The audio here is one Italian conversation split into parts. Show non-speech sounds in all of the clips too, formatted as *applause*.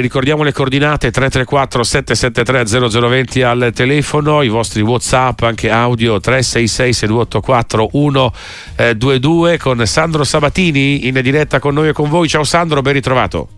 Ricordiamo le coordinate 334 773 0020 al telefono, i vostri Whatsapp anche audio 366 6284 122 con Sandro Sabatini in diretta con noi e con voi. Ciao Sandro, ben ritrovato.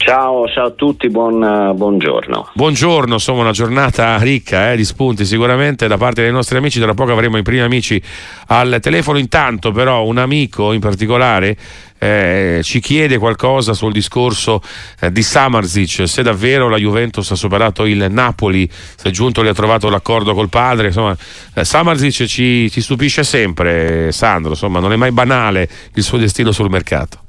Ciao, ciao a tutti, buon, buongiorno. Buongiorno, insomma una giornata ricca eh, di spunti sicuramente da parte dei nostri amici, tra poco avremo i primi amici al telefono, intanto però un amico in particolare eh, ci chiede qualcosa sul discorso eh, di Samarzic, se davvero la Juventus ha superato il Napoli, se giunto le ha trovato l'accordo col padre, insomma eh, Samarzic ci, ci stupisce sempre Sandro, insomma non è mai banale il suo destino sul mercato.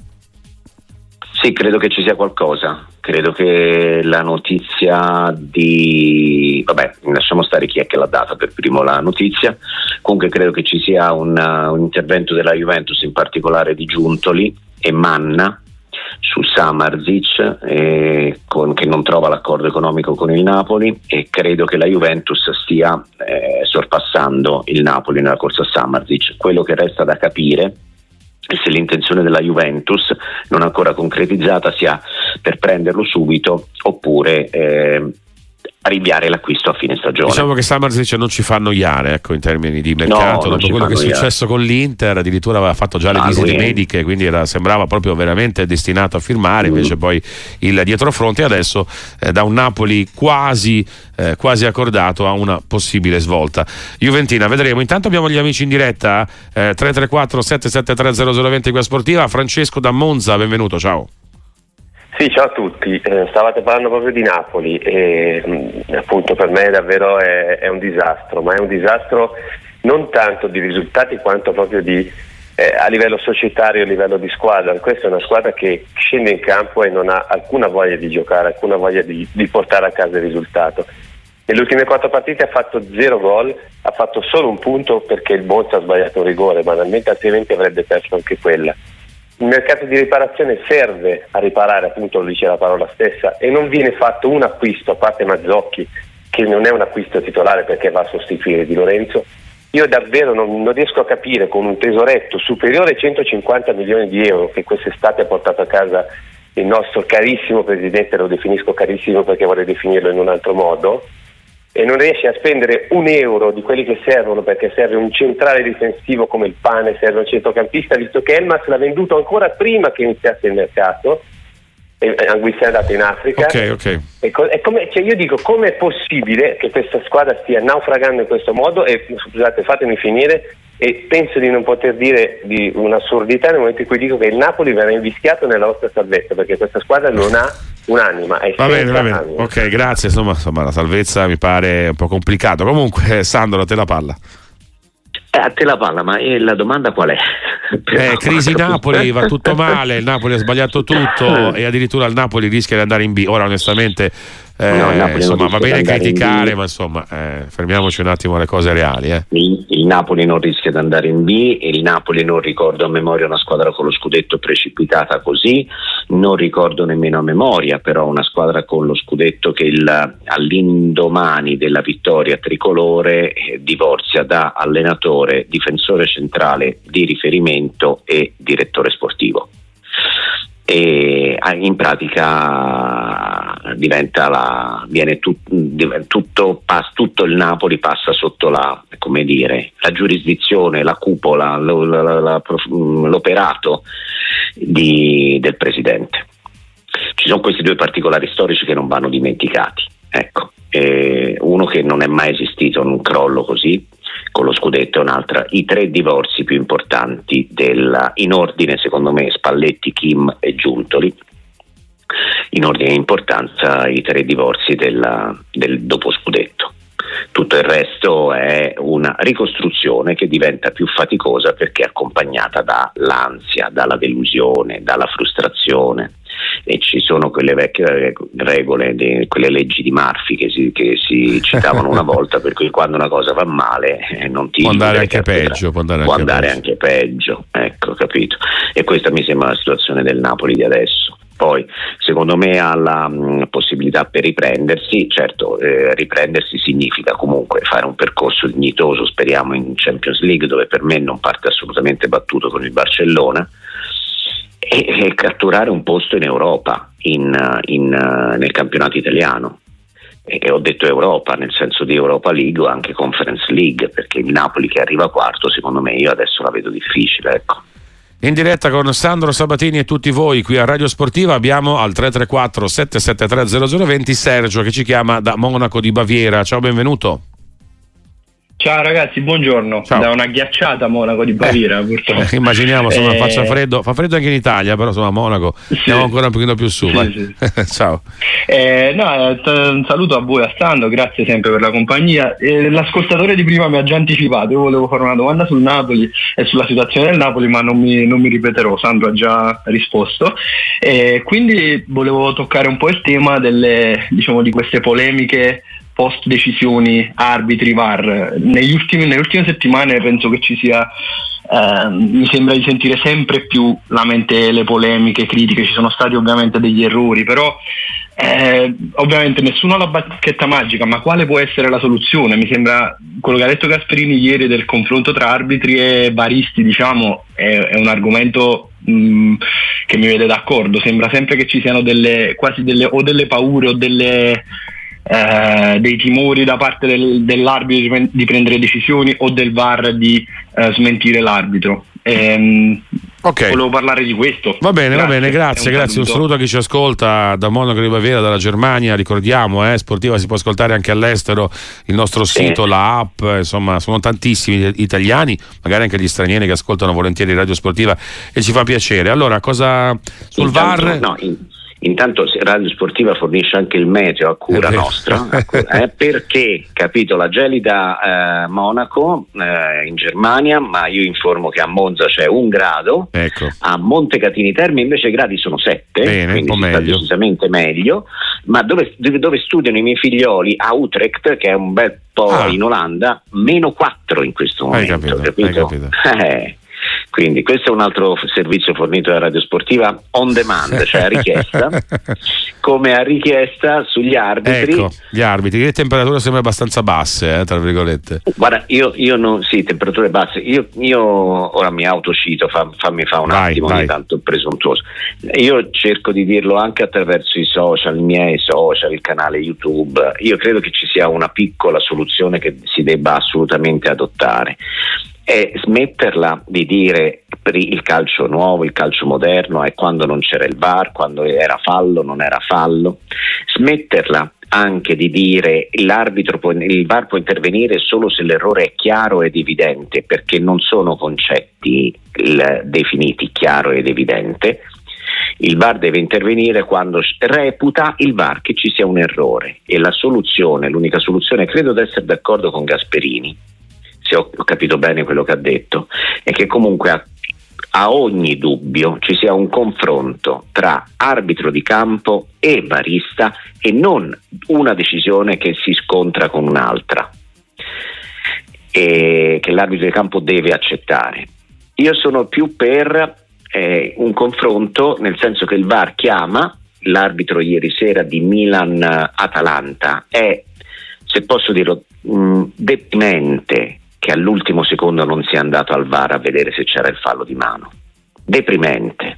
Sì, credo che ci sia qualcosa. Credo che la notizia di... vabbè, lasciamo stare chi è che l'ha data per primo la notizia. Comunque credo che ci sia un, uh, un intervento della Juventus, in particolare di Giuntoli e Manna, su Samarzic eh, con, che non trova l'accordo economico con il Napoli e credo che la Juventus stia eh, sorpassando il Napoli nella corsa a Samarzic. Quello che resta da capire se l'intenzione della Juventus non ancora concretizzata sia per prenderlo subito oppure eh, rinviare l'acquisto a fine stagione. Diciamo che Samarzic non ci fa annoiare ecco, in termini di mercato, no, dopo quello che è successo con l'Inter, addirittura aveva fatto già le no, visite mediche, quindi era, sembrava proprio veramente destinato a firmare, mm. invece poi il dietrofront e adesso eh, da un Napoli quasi, eh, quasi, accordato a una possibile svolta. Juventina, vedremo. Intanto abbiamo gli amici in diretta, eh, 334 773 0020 qui a Sportiva, Francesco da Monza, benvenuto, ciao. Sì, ciao a tutti. Eh, stavate parlando proprio di Napoli e mh, mm, appunto per me davvero è, è, un disastro, ma è un disastro non tanto di risultati quanto proprio di, eh, a livello societario, a livello di squadra. Questa è una squadra che scende in campo e non ha alcuna voglia di giocare, alcuna voglia di, di portare a casa il risultato. Nelle ultime quattro partite ha fatto zero gol, ha fatto solo un punto perché il Monza ha sbagliato un rigore, banalmente altrimenti avrebbe perso anche quella il mercato di riparazione serve a riparare, appunto lo dice la parola stessa, e non viene fatto un acquisto, a parte Mazzocchi, che non è un acquisto titolare perché va a sostituire Di Lorenzo. Io davvero non, non riesco a capire con un tesoretto superiore ai 150 milioni di euro che quest'estate ha portato a casa il nostro carissimo presidente, lo definisco carissimo perché vorrei definirlo in un altro modo, e non riesce a spendere un euro di quelli che servono perché serve un centrale difensivo come il pane, serve un centrocampista, visto che Elmas l'ha venduto ancora prima che iniziasse il mercato, Anguissa è andato in Africa. Okay, okay. E co- e come, cioè io dico come è possibile che questa squadra stia naufragando in questo modo e scusate fatemi finire e penso di non poter dire di un'assurdità nel momento in cui dico che il Napoli verrà invischiato nella vostra salvezza perché questa squadra non ha un'anima. va bene, va bene. Ok, grazie. Insomma, insomma, la salvezza mi pare un po' complicato. Comunque, *laughs* Sandro, a te la palla. Eh, a te la palla, ma eh, la domanda qual è? Eh, crisi *laughs* Napoli, va tutto male, il Napoli ha sbagliato tutto e addirittura il Napoli rischia di andare in B. Ora onestamente eh, no, insomma, va bene criticare, ma insomma, eh, fermiamoci un attimo alle cose reali. Eh. Il, il, Napoli non rischia di andare in B, il Napoli non ricordo a memoria una squadra con lo scudetto precipitata così, non ricordo nemmeno a memoria però una squadra con lo scudetto che il, all'indomani della vittoria tricolore eh, divorzia da allenatore, difensore centrale di riferimento e direttore sportivo e in pratica diventa la, tut, tutto, tutto, il Napoli passa sotto la, dire, la giurisdizione, la cupola, lo, la, la, l'operato di, del presidente. Ci sono questi due particolari storici che non vanno dimenticati. Ecco, eh, uno che non è mai esistito un crollo così, con lo scudetto è un'altra. I tre divorzi più importanti del, in ordine, secondo me, Spalletti, Kim e Giuntoli. In ordine di importanza i tre divorzi della, del dopo scudetto. Tutto il resto è una ricostruzione che diventa più faticosa perché è accompagnata dall'ansia, dalla delusione, dalla frustrazione, e ci sono quelle vecchie regole, de, quelle leggi di Murphy che si, che si *laughs* citavano una volta, per cui quando una cosa va male eh, non ti può andare anche peggio, può andare, può anche, andare peggio. anche peggio, ecco, capito. E questa mi sembra la situazione del Napoli di adesso. Poi, secondo me, ha la mh, possibilità per riprendersi. Certo, eh, riprendersi significa comunque fare un percorso dignitoso, speriamo in Champions League, dove per me non parte assolutamente battuto con il Barcellona e, e catturare un posto in Europa, in, in, nel campionato italiano. E ho detto Europa nel senso di Europa League o anche Conference League, perché il Napoli che arriva quarto, secondo me io adesso la vedo difficile. Ecco. In diretta con Sandro Sabatini e tutti voi qui a Radio Sportiva abbiamo al 334 773 0020 Sergio che ci chiama da Monaco di Baviera. Ciao, benvenuto. Ciao ragazzi, buongiorno. Ciao. Da una ghiacciata Monaco di Baviera, eh, purtroppo. *laughs* Immaginiamo, insomma, eh... faccia freddo, fa freddo anche in Italia, però insomma a Monaco sì. siamo ancora un pochino più su. Sì, sì. *laughs* Ciao. Eh, no, eh, un saluto a voi, a Stando, grazie sempre per la compagnia. Eh, l'ascoltatore di prima mi ha già anticipato, io volevo fare una domanda sul Napoli e sulla situazione del Napoli, ma non mi, non mi ripeterò, Sandro ha già risposto. Eh, quindi volevo toccare un po' il tema delle, diciamo, di queste polemiche post decisioni arbitri VAR. Ultimi, nelle ultime settimane penso che ci sia Uh, mi sembra di sentire sempre più lamentele, polemiche, critiche, ci sono stati ovviamente degli errori, però eh, ovviamente nessuno ha la bacchetta magica, ma quale può essere la soluzione? Mi sembra quello che ha detto Gasperini ieri del confronto tra arbitri e baristi, diciamo, è, è un argomento mh, mm, che mi vede d'accordo, sembra sempre che ci siano delle, quasi delle, o delle paure o delle eh, dei timori da parte del, dell'arbitro di prendere decisioni o del VAR di eh, smentire l'arbitro. Ehm, Okay. Volevo parlare di questo. Va bene, grazie. va bene, grazie, un grazie. Un saluto a chi ci ascolta da Monaco di Baviera, dalla Germania. Ricordiamo, eh, Sportiva si può ascoltare anche all'estero, il nostro sito, sì. la app, insomma, sono tantissimi italiani, magari anche gli stranieri che ascoltano volentieri Radio Sportiva e ci fa piacere. Allora, cosa sul Intanto, VAR? No, in Intanto Radio Sportiva fornisce anche il meteo a cura nostra, eh, perché capito la gelida eh, Monaco eh, in Germania, ma io informo che a Monza c'è un grado, ecco. a Montecatini Terme invece i gradi sono sette, Bene, quindi si sta decisamente meglio, ma dove, dove, studiano i miei figlioli a Utrecht, che è un bel po' ah. in Olanda, meno quattro in questo momento. Hai capito? capito? Hai capito. *laughs* Eh, quindi questo è un altro servizio fornito da Radio Sportiva on demand, cioè a richiesta, *laughs* come a richiesta sugli arbitri. Ecco, gli arbitri, le temperature sembrano abbastanza basse, eh, tra virgolette. Guarda, io, io non, sì, temperature basse, io, io ora mi autocito, fa, fammi fa un vai, attimo vai. ogni tanto presuntuoso. Io cerco di dirlo anche attraverso i social, i miei social, il canale YouTube. Io credo che ci sia una piccola soluzione che si debba assolutamente adottare è smetterla di dire il calcio nuovo, il calcio moderno è quando non c'era il VAR, quando era fallo, non era fallo, smetterla anche di dire l'arbitro può, il VAR può intervenire solo se l'errore è chiaro ed evidente, perché non sono concetti il, definiti chiaro ed evidente. Il VAR deve intervenire quando reputa il VAR che ci sia un errore e la soluzione, l'unica soluzione, credo di essere d'accordo con Gasperini, se ho, ho capito bene quello che ha detto, è che comunque a, a ogni dubbio ci sia un confronto tra arbitro di campo e barista e non una decisione che si scontra con un'altra e che l'arbitro di campo deve accettare. Io sono più per eh, un confronto nel senso che il VAR chiama l'arbitro ieri sera di Milan-Atalanta è, se posso dirlo, mh, deprimente che all'ultimo secondo non sia andato al VAR a vedere se c'era il fallo di mano. Deprimente.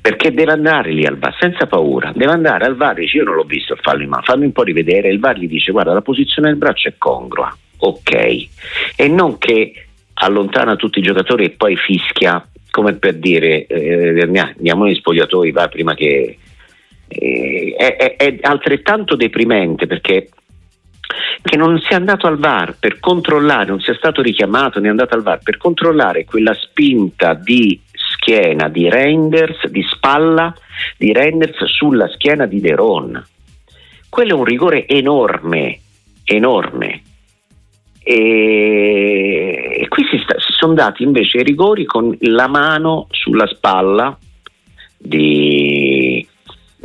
Perché deve andare lì al VAR senza paura, deve andare al VAR e dice io non l'ho visto il fallo di mano, fammi un po' rivedere, il VAR gli dice guarda la posizione del braccio è congrua, ok, e non che allontana tutti i giocatori e poi fischia come per dire eh, andiamo negli spogliatoi va prima che eh, è, è, è altrettanto deprimente perché che non sia andato al VAR per controllare, non sia stato richiamato né andato al VAR per controllare quella spinta di schiena di Reinders, di spalla di Reinders sulla schiena di Deron. Quello è un rigore enorme, enorme. E, e qui si, sta, si sono dati invece i rigori con la mano sulla spalla di,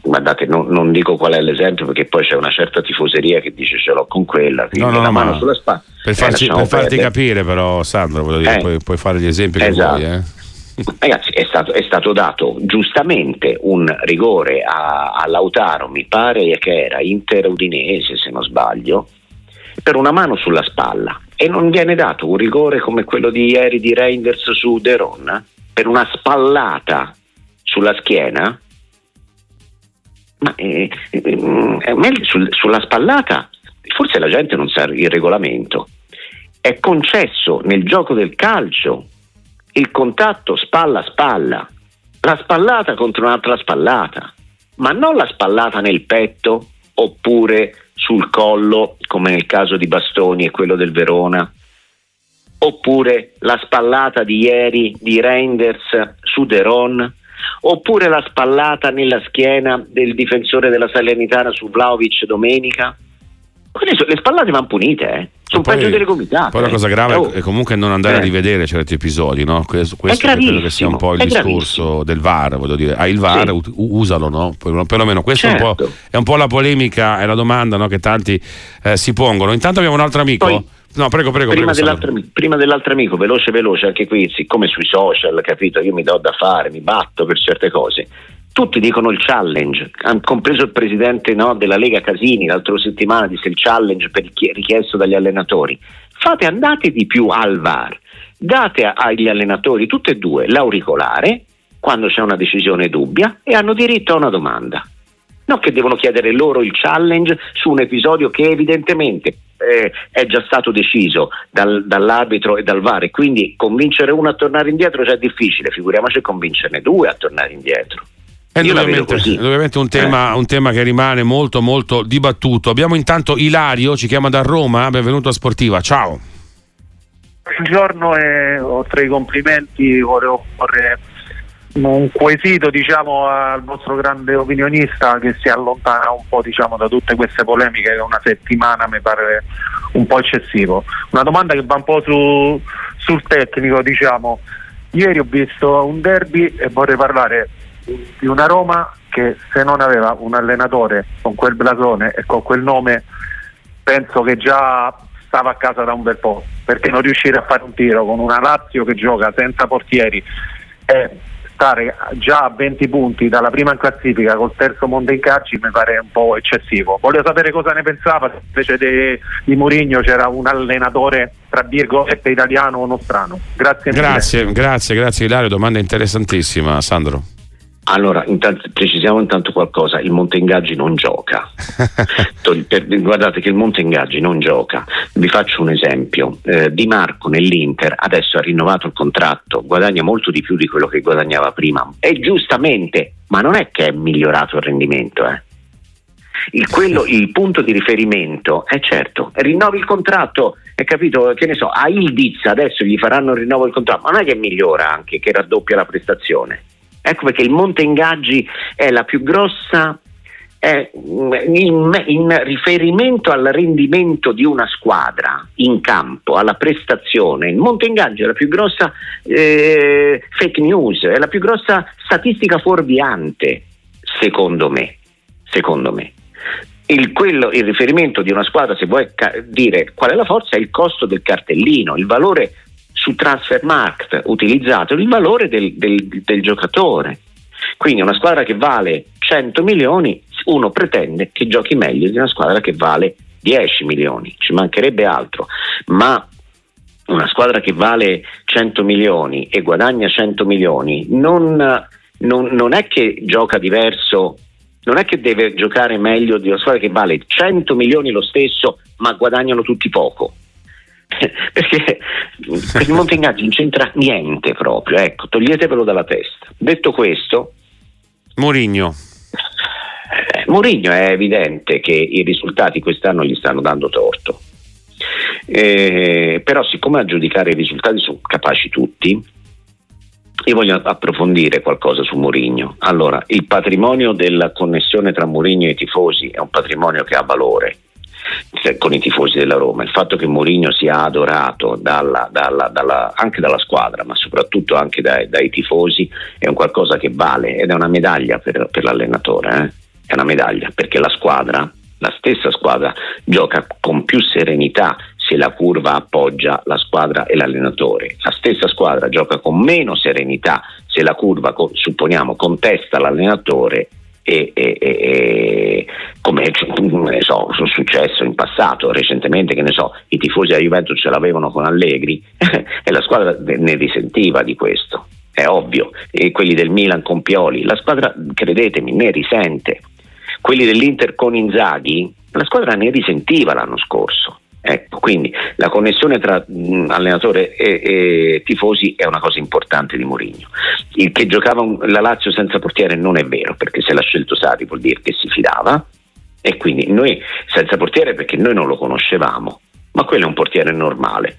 guardate, non, non, dico qual è l'esempio perché poi c'è una certa tifoseria che dice ce l'ho con quella, no, no, la mano sulla spalla. Per, farci, eh, per farti capire però Sandro, dire, eh, puoi, puoi, fare gli esempi esatto. che vuoi. Eh. *laughs* Ragazzi, è stato, è stato, dato giustamente un rigore a, a Lautaro, mi pare che era Inter-Udinese se non sbaglio, per una mano sulla spalla e non viene dato un rigore come quello di ieri di Reinders su Deron per una spallata sulla schiena, ma eh, eh, meglio sul, sulla spallata, forse la gente non sa il regolamento. È concesso nel gioco del calcio il contatto spalla a spalla, la spallata contro un'altra spallata, ma non la spallata nel petto oppure sul collo, come nel caso di Bastoni e quello del Verona, oppure la spallata di ieri di Reinders su Deron, oppure la spallata nella schiena del difensore della Salernitana su Vlaovic domenica. le spallate vanno punite, eh. sono poi, peggio delle gomitate. Poi la cosa grave oh. è comunque non andare eh. a rivedere certi episodi, no? Questo, questo credo che sia un po' il discorso del VAR, voglio dire, hai il VAR, sì. usalo, no? Perlomeno questo certo. è, un è, un po', la polemica e la domanda no? che tanti eh, si pongono. Intanto abbiamo un altro amico. Poi, No, prego, prego. Prima, prego dell'altro, prima, dell'altro, amico, veloce, veloce, anche qui, siccome sui social, capito, io mi do da fare, mi batto per certe cose. Tutti dicono il challenge, compreso il presidente no, della Lega Casini, l'altra settimana disse il challenge richiesto dagli allenatori. Fate, andate di più al VAR, date agli allenatori tutte e due l'auricolare quando c'è una decisione dubbia e hanno diritto a una domanda. Non che devono chiedere loro il challenge su un episodio che evidentemente eh, è già stato deciso dal, dall'arbitro e dal VAR e quindi convincere uno a tornare indietro già è difficile, figuriamoci convincerne due a tornare indietro. È ovviamente, un, tema, eh. un tema che rimane molto molto dibattuto. Abbiamo intanto Ilario, ci chiama da Roma, benvenuto a Sportiva, ciao. Buongiorno e oltre ai complimenti volevo porre un quesito diciamo, al vostro grande opinionista che si allontana un po' diciamo, da tutte queste polemiche che una settimana mi pare un po' eccessivo. Una domanda che va un po' su, sul tecnico, diciamo. Ieri ho visto un derby e vorrei parlare di una Roma che se non aveva un allenatore con quel blasone e con quel nome penso che già stava a casa da un bel po' perché non riuscire a fare un tiro con una Lazio che gioca senza portieri e stare già a 20 punti dalla prima in classifica col terzo mondo in calci mi pare un po' eccessivo. Voglio sapere cosa ne pensava, se invece di, di Mourinho c'era un allenatore tra virgolette italiano o nostrano. Grazie. Grazie, grazie, grazie Ilario, domanda interessantissima Sandro. Allora, intanto, precisiamo intanto qualcosa, il Monte Ingaggi non gioca. *laughs* Guardate che il Monte Ingaggi non gioca. Vi faccio un esempio. Eh, di Marco nell'Inter adesso ha rinnovato il contratto, guadagna molto di più di quello che guadagnava prima. E giustamente, ma non è che è migliorato il rendimento, eh. Il, quello, il, punto di riferimento è certo, rinnovi il contratto, è capito, che ne so, a Ildiz adesso gli faranno il rinnovo del contratto, ma non è che migliora anche, che raddoppia la prestazione. Ecco perché il Monte Ingaggi è la più grossa eh, in, in, riferimento al rendimento di una squadra in campo, alla prestazione, il Monte Ingaggi è la più grossa eh, fake news, è la più grossa statistica fuorviante, secondo me. Secondo me. Il, quello, il riferimento di una squadra, se vuoi ca- dire qual è la forza, è il costo del cartellino, il valore su Transfermarkt utilizzato il valore del, del, del giocatore. Quindi una squadra che vale 100 milioni, uno pretende che giochi meglio di una squadra che vale 10 milioni, ci mancherebbe altro, ma una squadra che vale 100 milioni e guadagna 100 milioni non, non, non, è che gioca diverso, non è che deve giocare meglio di una squadra che vale 100 milioni lo stesso ma guadagnano tutti poco. *laughs* perché il Monte Ingaggi non c'entra niente proprio, ecco, toglietevelo dalla testa. Detto questo, Mourinho. Eh, Mourinho è evidente che i risultati quest'anno gli stanno dando torto. Eh, però siccome a giudicare i risultati sono capaci tutti, io voglio approfondire qualcosa su Mourinho. Allora, il patrimonio della connessione tra Mourinho e i tifosi è un patrimonio che ha valore con i tifosi della Roma. Il fatto che Mourinho sia adorato dalla, dalla, dalla, anche dalla squadra, ma soprattutto anche dai, dai, tifosi, è un qualcosa che vale ed è una medaglia per, per l'allenatore. Eh? È una medaglia perché la squadra, la stessa squadra, gioca con più serenità se la curva appoggia la squadra e l'allenatore. La stessa squadra gioca con meno serenità se la curva, supponiamo, contesta l'allenatore e, e, e come so, sono successo in passato, recentemente, che ne so, i tifosi della Juventus ce l'avevano con Allegri *laughs* e la squadra ne risentiva di questo. è ovvio, e quelli del Milan con Pioli, la squadra, credetemi, ne risente. Quelli dell'Inter con Inzaghi, la squadra ne risentiva l'anno scorso. Ecco, quindi la connessione tra mh, allenatore e, e, tifosi è una cosa importante di Mourinho. Il che giocava un, la Lazio senza portiere non è vero, perché se l'ha scelto Sari vuol dire che si fidava e quindi noi senza portiere perché noi non lo conoscevamo, ma quello è un portiere normale.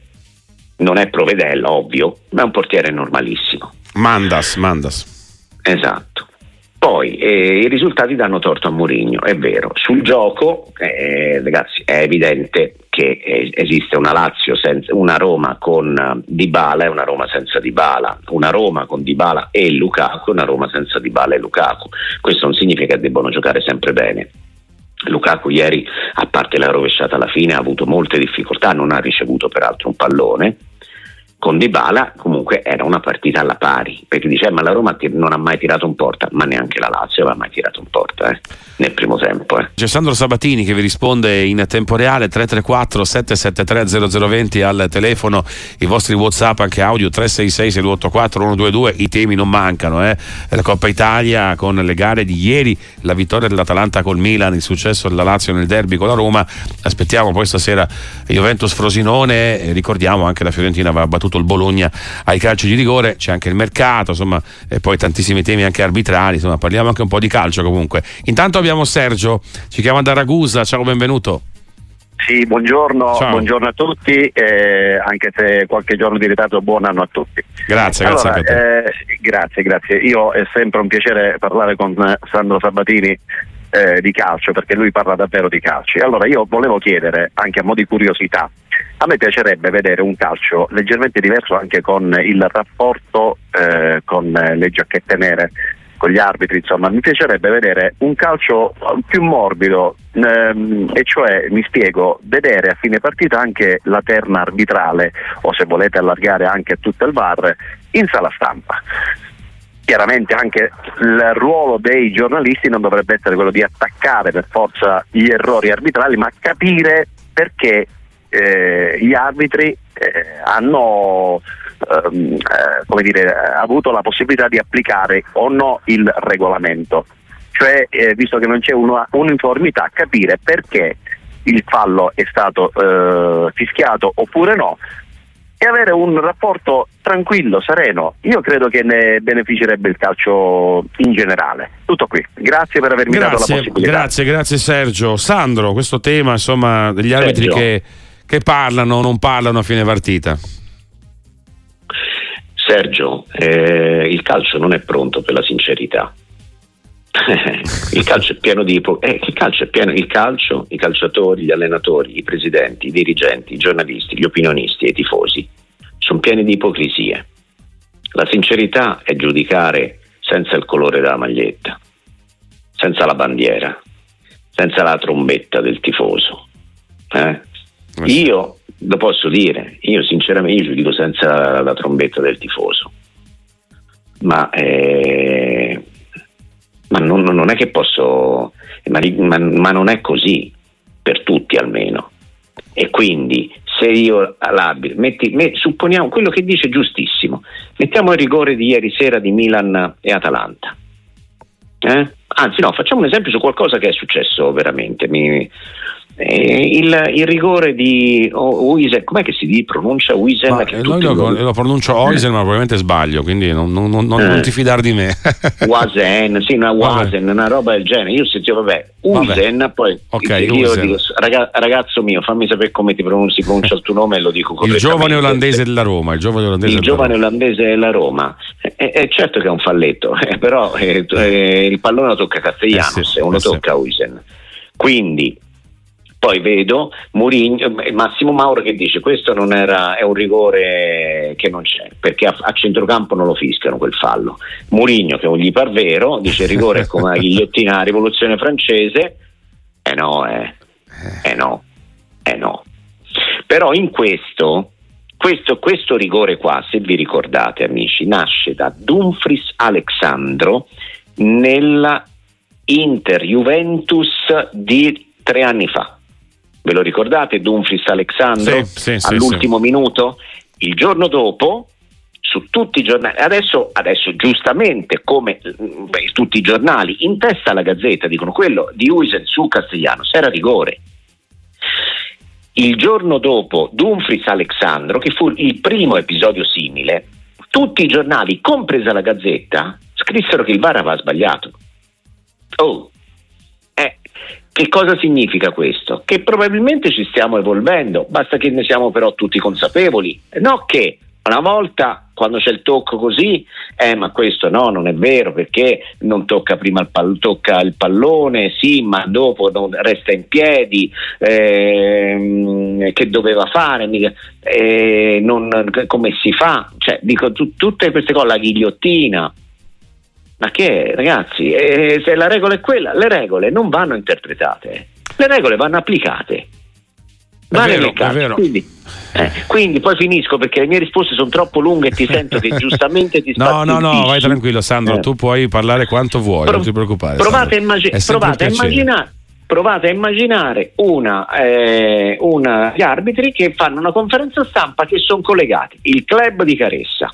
Non è Provedella, ovvio, ma è un portiere normalissimo. Mandas, Mandas. Esatto. Poi eh, i risultati danno torto a Mourinho, è vero. Sul gioco, eh, ragazzi, è evidente che eh, esiste una Lazio senza, una Roma con uh, Dybala e una Roma senza Dybala, una Roma con Dybala e Lukaku e una Roma senza Dybala e Lukaku. Questo non significa che debbano giocare sempre bene. Lukaku ieri, a parte la rovesciata alla fine, ha avuto molte difficoltà, non ha ricevuto peraltro un pallone con Dybala comunque era una partita alla pari perché dice ma la Roma non ha mai tirato un porta ma neanche la Lazio aveva mai tirato un porta eh, nel primo tempo eh. c'è Sandro Sabatini che vi risponde in tempo reale 334 773 0020 al telefono i vostri whatsapp anche audio 366 684 122 i temi non mancano eh. la Coppa Italia con le gare di ieri la vittoria dell'Atalanta col Milan il successo della Lazio nel derby con la Roma aspettiamo poi stasera Juventus Frosinone ricordiamo anche la Fiorentina aveva battuto il Bologna ai calci di rigore, c'è anche il mercato, insomma, e poi tantissimi temi anche arbitrali, insomma, parliamo anche un po' di calcio comunque. Intanto abbiamo Sergio, ci chiama da Ragusa, ciao, benvenuto. Sì, buongiorno, buongiorno a tutti, eh, anche se qualche giorno di ritardo, buon anno a tutti. Grazie, allora, grazie. Eh, grazie, grazie. Io è sempre un piacere parlare con Sandro Sabatini eh, di calcio perché lui parla davvero di calcio. Allora io volevo chiedere, anche a mo' di curiosità, a me piacerebbe vedere un calcio leggermente diverso anche con il rapporto eh, con le giacchette nere, con gli arbitri, insomma, mi piacerebbe vedere un calcio più morbido, ehm, e cioè, mi spiego, vedere a fine partita anche la terna arbitrale, o se volete allargare anche tutto il VAR, in sala stampa chiaramente anche il ruolo dei giornalisti non dovrebbe essere quello di attaccare per forza gli errori arbitrali, ma capire perché eh, gli arbitri eh, hanno ehm, eh, dire, avuto la possibilità di applicare o no il regolamento. Cioè, eh, visto che non c'è una uniformità, capire perché il fallo è stato eh, fischiato oppure no, e avere un rapporto tranquillo, sereno. Io credo che ne beneficerebbe il calcio in generale. Tutto qui. Grazie per avermi grazie, dato la possibilità. Grazie, grazie Sergio. Sandro, questo tema insomma degli arbitri che, che, parlano o non parlano a fine partita. Sergio, eh, il calcio non è pronto per la sincerità. *laughs* il calcio è pieno di eh, il calcio è pieno il calcio, i calciatori, gli allenatori, i presidenti, i dirigenti, i giornalisti, gli opinionisti e i tifosi sono pieni di ipocrisie. La sincerità è giudicare senza il colore della maglietta, senza la bandiera, senza la trombetta del tifoso. Eh? Io lo posso dire, io sinceramente io giudico senza la trombetta del tifoso, ma eh, ma non, non è che posso, ma, ma, ma, non è così per tutti almeno. E quindi se io all'arbitro, metti, met, supponiamo quello che dice giustissimo, mettiamo il rigore di ieri sera di Milan e Atalanta. Eh? Anzi no, facciamo un esempio su qualcosa che è successo veramente. Mi, eh, il, il, rigore di Uisen, com'è che si pronuncia Uisen? Ma, eh, lo, lo, pronuncio Uisen, ma probabilmente sbaglio, quindi non, non, non, eh. non ti fidare di me. *laughs* Wasen, sì, una Wasen, una roba del genere. Io sentivo, vabbè, Uisen, vabbè. poi okay, io Uisen. dico, ragazzo mio, fammi sapere come ti pronunci, pronuncia il tuo nome e lo dico Il giovane olandese della Roma, il giovane olandese, il giovane Roma. olandese della Roma. È, è, certo che è un falletto, eh, però eh, eh, il pallone lo tocca Castellanos eh sì, e uno tocca Uisen. Quindi poi vedo Murigno, eh, Massimo Mauro che dice questo non era, è un rigore che non c'è, perché a, a centrocampo non lo fiscano quel fallo. Murigno che non gli par vero, dice il rigore è come *laughs* la ghigliottina della rivoluzione francese, eh no, eh, eh no, eh no. Però in questo, questo, questo rigore qua, se vi ricordate amici, nasce da Dumfries Alexandro nella Inter Juventus di tre anni fa Ve lo ricordate Dumfries Alexandro sì, sì, all'ultimo sì, minuto? Il giorno dopo su tutti i giornali, adesso, adesso giustamente come beh, tutti i giornali, in testa alla Gazzetta dicono quello di Uisen su Castigliano, era rigore. Il giorno dopo Dumfries Alexandro, che fu il primo episodio simile, tutti i giornali, compresa la Gazzetta, scrissero che il VAR aveva sbagliato. Oh, che cosa significa questo? Che probabilmente ci stiamo evolvendo, basta che ne siamo però tutti consapevoli, no che una volta quando c'è il tocco così, eh ma questo no, non è vero perché non tocca prima il, pal- tocca il pallone, sì, ma dopo resta in piedi, eh, che doveva fare, eh, non, come si fa, cioè, dico t- tutte queste cose, la ghigliottina. Ma che ragazzi, eh, se la regola è quella, le regole non vanno interpretate, le regole vanno applicate. Vale è vero, è vero. Quindi, eh, quindi, poi finisco perché le mie risposte sono troppo lunghe e ti sento che *laughs* giustamente ti No, no, no, vai tranquillo Sandro, eh. tu puoi parlare quanto vuoi, Pro- non ti preoccupare. Provate, a, immagin- provate a, immaginare provate a immaginare una, eh, una, gli arbitri che fanno una conferenza stampa che sono collegati, il club di Caressa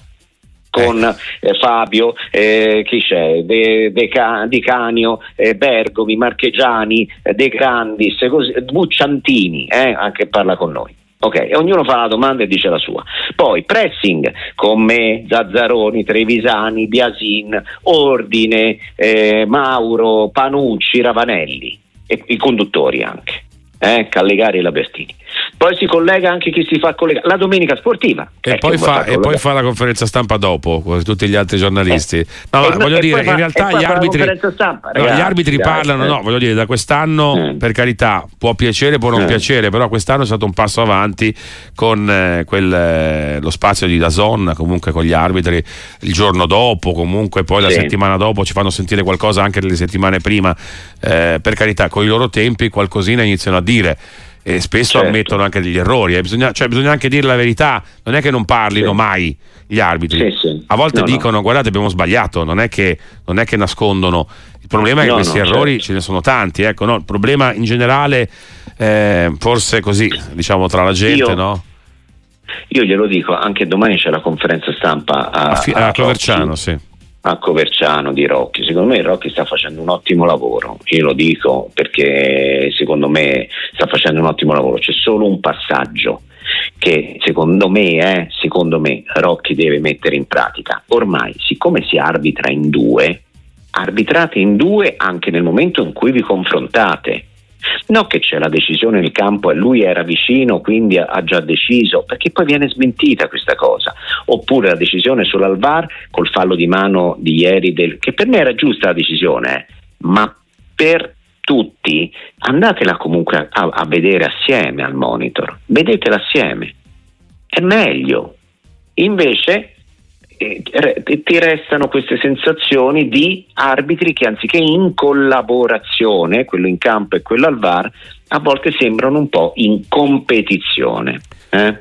con ecco. eh, Fabio, eh, chi c'è? De, De, Di Canio, eh, Bergomi, Marchegiani, eh, De Grandis, così, Bucciantini, eh, anche parla con noi. Ok, ognuno fa la domanda e dice la sua. Poi pressing con me, Zazzaroni, Trevisani, Biasin, Ordine, eh, Mauro, Panucci, Ravanelli e i conduttori anche eh, Callegari e Labertini. Poi si collega anche chi si fa collegare, la domenica sportiva. E, eh, poi, fa, e poi, fa, la conferenza stampa dopo, come tutti gli altri giornalisti. Eh. No, ma voglio dire, fa, in realtà gli arbitri, stampa, no, gli arbitri parlano, no, voglio dire, da quest'anno, eh. per carità, può piacere, può non eh. piacere, però quest'anno è stato un passo avanti con eh, quel, lo spazio di Dazon, comunque con gli arbitri il giorno dopo, comunque poi la sì. settimana dopo ci fanno sentire qualcosa anche delle settimane prima. per carità, con i loro tempi qualcosina iniziano a dire e spesso certo. ammettono anche degli errori, eh. bisogna, cioè, bisogna, anche dire la verità, non è che non parlino sì. mai gli arbitri, sì, sì. a volte no, dicono no. guardate abbiamo sbagliato, non è, che, non è che nascondono, il problema è che no, questi errori certo. ce ne sono tanti, ecco, il problema in generale eh, forse così, diciamo tra la gente, io, no? Io glielo dico, anche domani c'è la conferenza stampa a, a, a, a Coverciano, sì a Coverciano di Rocchi. Secondo me Rocchi sta facendo un ottimo lavoro, io lo dico perché secondo me sta facendo un ottimo lavoro, c'è solo un passaggio che secondo me, eh, secondo me Rocchi deve mettere in pratica. Ormai, siccome si arbitra in due, arbitrate in due anche nel momento in cui vi confrontate No che c'è la decisione nel campo e lui era vicino, quindi ha già deciso, perché poi viene smentita questa cosa. Oppure la decisione sull'Alvar col fallo di mano di ieri, del, che per me era giusta la decisione, eh, ma per tutti andatela comunque a, a vedere assieme al monitor, vedetela assieme, è meglio. Invece ti restano queste sensazioni di arbitri che anziché in collaborazione, quello in campo e quello al VAR, a volte sembrano un po' in competizione. Eh?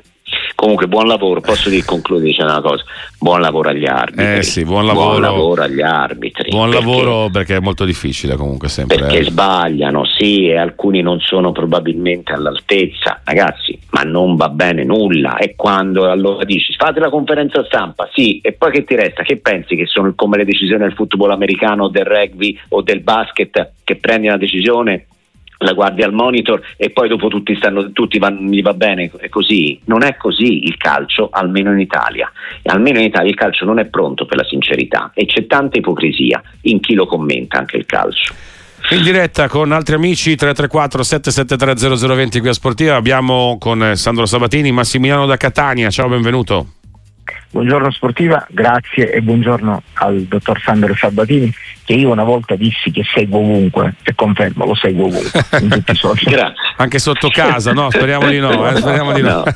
Comunque, buon lavoro. Posso dire, concludere dicendo una cosa: buon lavoro agli arbitri. Eh sì, buon lavoro. Buon lavoro agli arbitri. Buon perché, lavoro perché è molto difficile, comunque, sempre. Perché eh. sbagliano, sì, e alcuni non sono probabilmente all'altezza. Ragazzi, ma non va bene nulla. E quando allora dici fate la conferenza stampa, sì, e poi che ti resta? Che pensi che sono come le decisioni del football americano, del rugby o del basket che prendi una decisione la guardi al monitor e poi dopo tutti, stanno, tutti vanno, gli va bene, è così. Non è così il calcio, almeno in Italia. E almeno in Italia il calcio non è pronto per la sincerità e c'è tanta ipocrisia in chi lo commenta anche il calcio. In diretta con altri amici 334 773 0020 qui a Sportiva abbiamo con Sandro Sabatini Massimiliano da Catania, ciao benvenuto. Buongiorno Sportiva, grazie e buongiorno al dottor Sandro Sabatini che io una volta dissi che seguo ovunque e confermo, lo seguo ovunque in tutti i social. *laughs* Anche sotto casa, no? Speriamo di no, eh? speriamo di no. *laughs*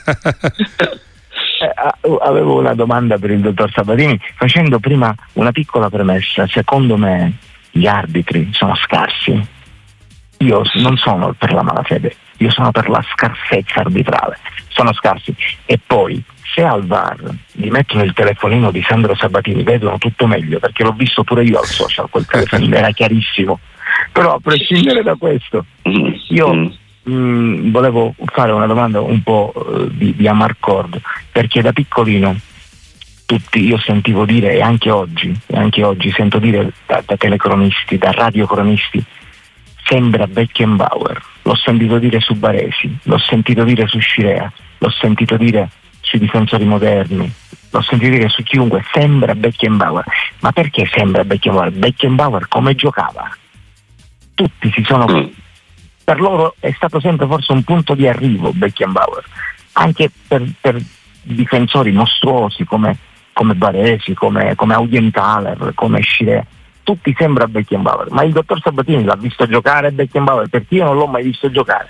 Eh, avevo una domanda per il dottor Sabatini facendo prima una piccola premessa. Secondo me gli arbitri sono scarsi. Io non sono per la malafede, io sono per la scarsezza arbitrale. Sono scarsi. E poi se al VAR gli mettono il telefonino di Sandro Sabatini vedono tutto meglio perché l'ho visto pure io al social quel telefonino *laughs* era chiarissimo però a prescindere da questo io mh, mm. mm, volevo fare una domanda un po' uh, di, di Amarcord perché da piccolino tutti io sentivo dire e anche oggi, e anche oggi sento dire da, da telecronisti, da radiocronisti, sembra Beckenbauer, l'ho sentito dire su Baresi, l'ho sentito dire su Scirea, l'ho sentito dire sui difensori moderni, l'ho sentito dire su chiunque, sembra Beckenbauer. Ma perché sembra Beckenbauer? Beckenbauer come giocava? Tutti si sono... Mm. Per loro è stato sempre forse un punto di arrivo Beckenbauer, anche per, per difensori mostruosi come, come Baresi, come, come Audenthaler, come Scirea tutti sembra Beckenbauer, ma il dottor Sabatini l'ha visto giocare Beckenbauer perché io non l'ho mai visto giocare.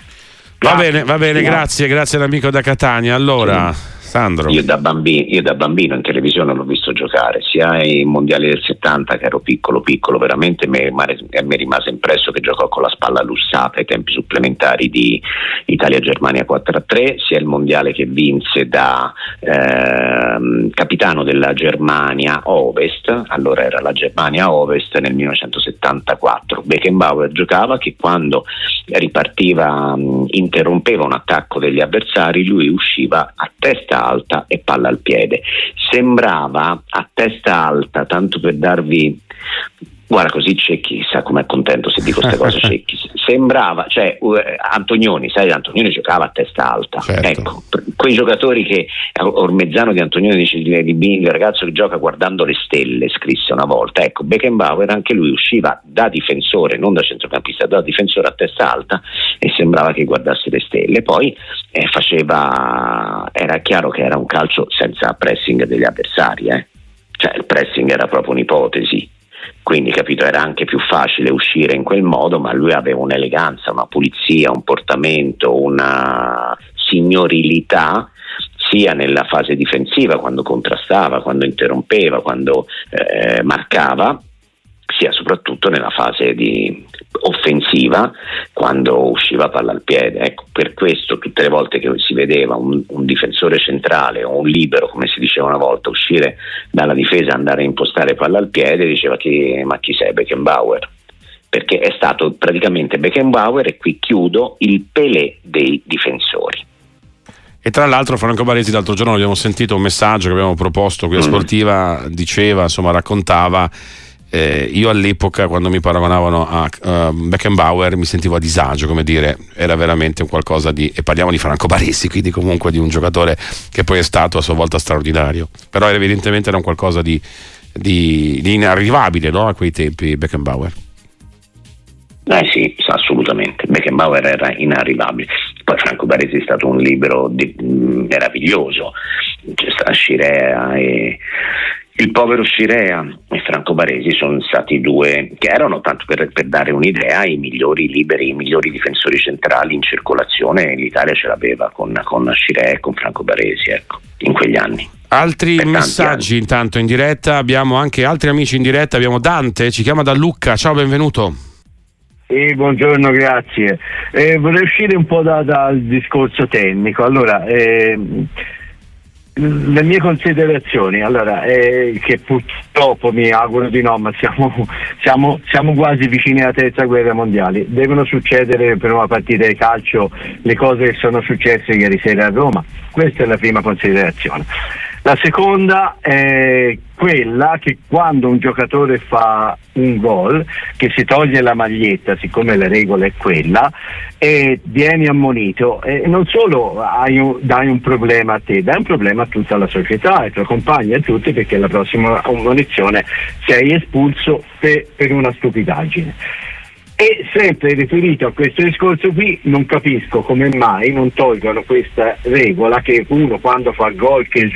Va bene, va bene, grazie, grazie all'amico da Catania. Allora, sì. Sandro. Io da, bambino, io da bambino in televisione l'ho visto giocare, sia ai mondiali del 70 che ero piccolo piccolo, veramente mi, mi rimase impresso che giocò con la spalla lussata ai tempi supplementari di Italia-Germania 4-3, sia il mondiale che vinse da eh, capitano della Germania Ovest, allora era la Germania Ovest nel 1974. Beckenbauer giocava che quando ripartiva, interrompeva un attacco degli avversari, lui usciva a testa alta e palla al piede. Sembrava a testa alta, tanto per darvi Guarda, così Cecchi sa com'è contento se dico queste cose. *laughs* Cecchi sembrava, cioè uh, Antonioni, sai, Antonioni giocava a testa alta. Certo. Ecco, quei giocatori che Ormezzano di Antonioni dice di Bing, il ragazzo che gioca guardando le stelle, scrisse una volta. Ecco, Beckenbauer anche lui usciva da difensore, non da centrocampista, da difensore a testa alta e sembrava che guardasse le stelle. Poi eh, faceva, era chiaro che era un calcio senza pressing degli avversari, eh. cioè il pressing era proprio un'ipotesi quindi capito, era anche più facile uscire in quel modo, ma lui aveva un'eleganza, una pulizia, un portamento, una signorilità sia nella fase difensiva, quando contrastava, quando interrompeva, quando eh, marcava, sia soprattutto nella fase di offensiva quando usciva palla al piede. Ecco, per questo tutte le volte che si vedeva un, un, difensore centrale o un libero, come si diceva una volta, uscire dalla difesa e andare a impostare palla al piede, diceva chi, ma chi sei Beckenbauer? Perché è stato praticamente Beckenbauer e qui chiudo il Pelé dei difensori. E tra l'altro Franco Baresi l'altro giorno abbiamo sentito un messaggio che abbiamo proposto qui a mm. Sportiva, diceva, insomma raccontava eh, io all'epoca quando mi paragonavano a uh, Beckenbauer mi sentivo a disagio, come dire, era veramente un qualcosa di, e parliamo di Franco Baresi, quindi comunque di un giocatore che poi è stato a sua volta straordinario, però evidentemente era un qualcosa di, di, di inarrivabile no? a quei tempi Beckenbauer. Eh sì, assolutamente. Beckenbauer era inarrivabile. Poi Franco Baresi è stato un libro di, meraviglioso. C'è Scirea e il povero Scirea e Franco Baresi sono stati due che erano, tanto per, per, dare un'idea, i migliori liberi, i migliori difensori centrali in circolazione. L'Italia ce l'aveva con, con Scirea e con Franco Baresi ecco, in quegli anni. Altri messaggi anni. intanto in diretta, abbiamo anche altri amici in diretta, abbiamo Dante, ci chiama da Lucca, ciao benvenuto. Sì, buongiorno, grazie. Eh, vorrei uscire un po' da, dal discorso tecnico. Allora, eh, le mie considerazioni, allora, è che purtroppo mi auguro di no, ma siamo, siamo, siamo, quasi vicini alla terza guerra mondiale. Devono succedere per una partita di calcio le cose che sono successe ieri sera a Roma. Questa è la prima considerazione. La seconda è quella che quando un giocatore fa un gol, che si toglie la maglietta, siccome la regola è quella, e vieni ammonito, e non solo un, dai un problema a te, dai un problema a tutta la società, ai tuoi compagni a tutti, perché la prossima ammonizione sei espulso per, per una stupidaggine. E sempre riferito a questo discorso qui, non capisco come mai non tolgono questa regola che uno quando fa gol che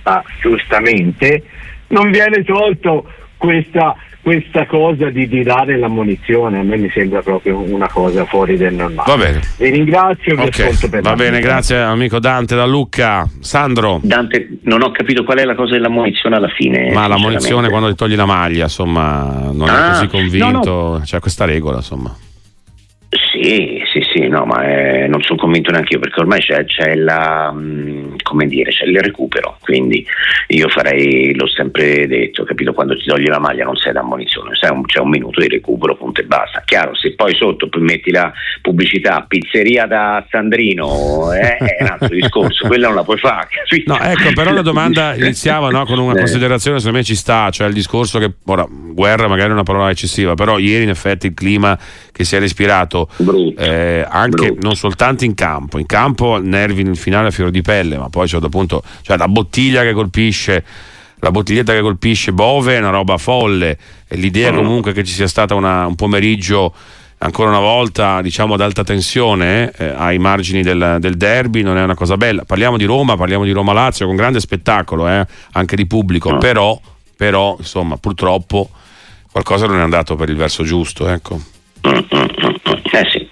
giusta, giustamente, non viene tolto questa, questa cosa di, di, dare l'ammonizione a me mi sembra proprio una cosa fuori del normale. Va bene. Vi ringrazio vi okay. per Va bene, vita. grazie amico Dante da Lucca. Sandro. Dante, non ho capito qual è la cosa dell'ammonizione alla fine. Ma l'ammonizione quando ti togli la maglia, insomma, non ah, è così convinto, no, no. c'è questa regola, insomma. Sì, sì, sì, no, ma eh, non sono convinto neanche io perché ormai c'è, c'è la, mh, mm, come dire, c'è il recupero, quindi io farei, l'ho sempre detto, capito, quando ti togli la maglia non sei da ammonizione, sei un, c'è un minuto di recupero, punto e basta. Chiaro, se poi sotto metti la pubblicità pizzeria da Sandrino, eh, è un altro discorso, quella non la puoi fare. Capito? No, ecco, però la domanda *laughs* iniziava no, con una eh. considerazione, secondo me ci sta, cioè il discorso che, ora, guerra magari è una parola eccessiva, però ieri in effetti il clima che si è respirato eh, anche non soltanto in campo, in campo nervi nel finale a fiore di pelle, ma poi c'è appunto cioè la bottiglia che colpisce la bottiglietta che colpisce Bove è una roba folle. E l'idea mm. comunque che ci sia stata una, un pomeriggio ancora una volta diciamo ad alta tensione eh, ai margini del, del, derby non è una cosa bella. Parliamo di Roma, parliamo di Roma-Lazio con grande spettacolo eh, anche di pubblico. Mm. però, però insomma purtroppo qualcosa non è andato per il verso giusto ecco eh sì.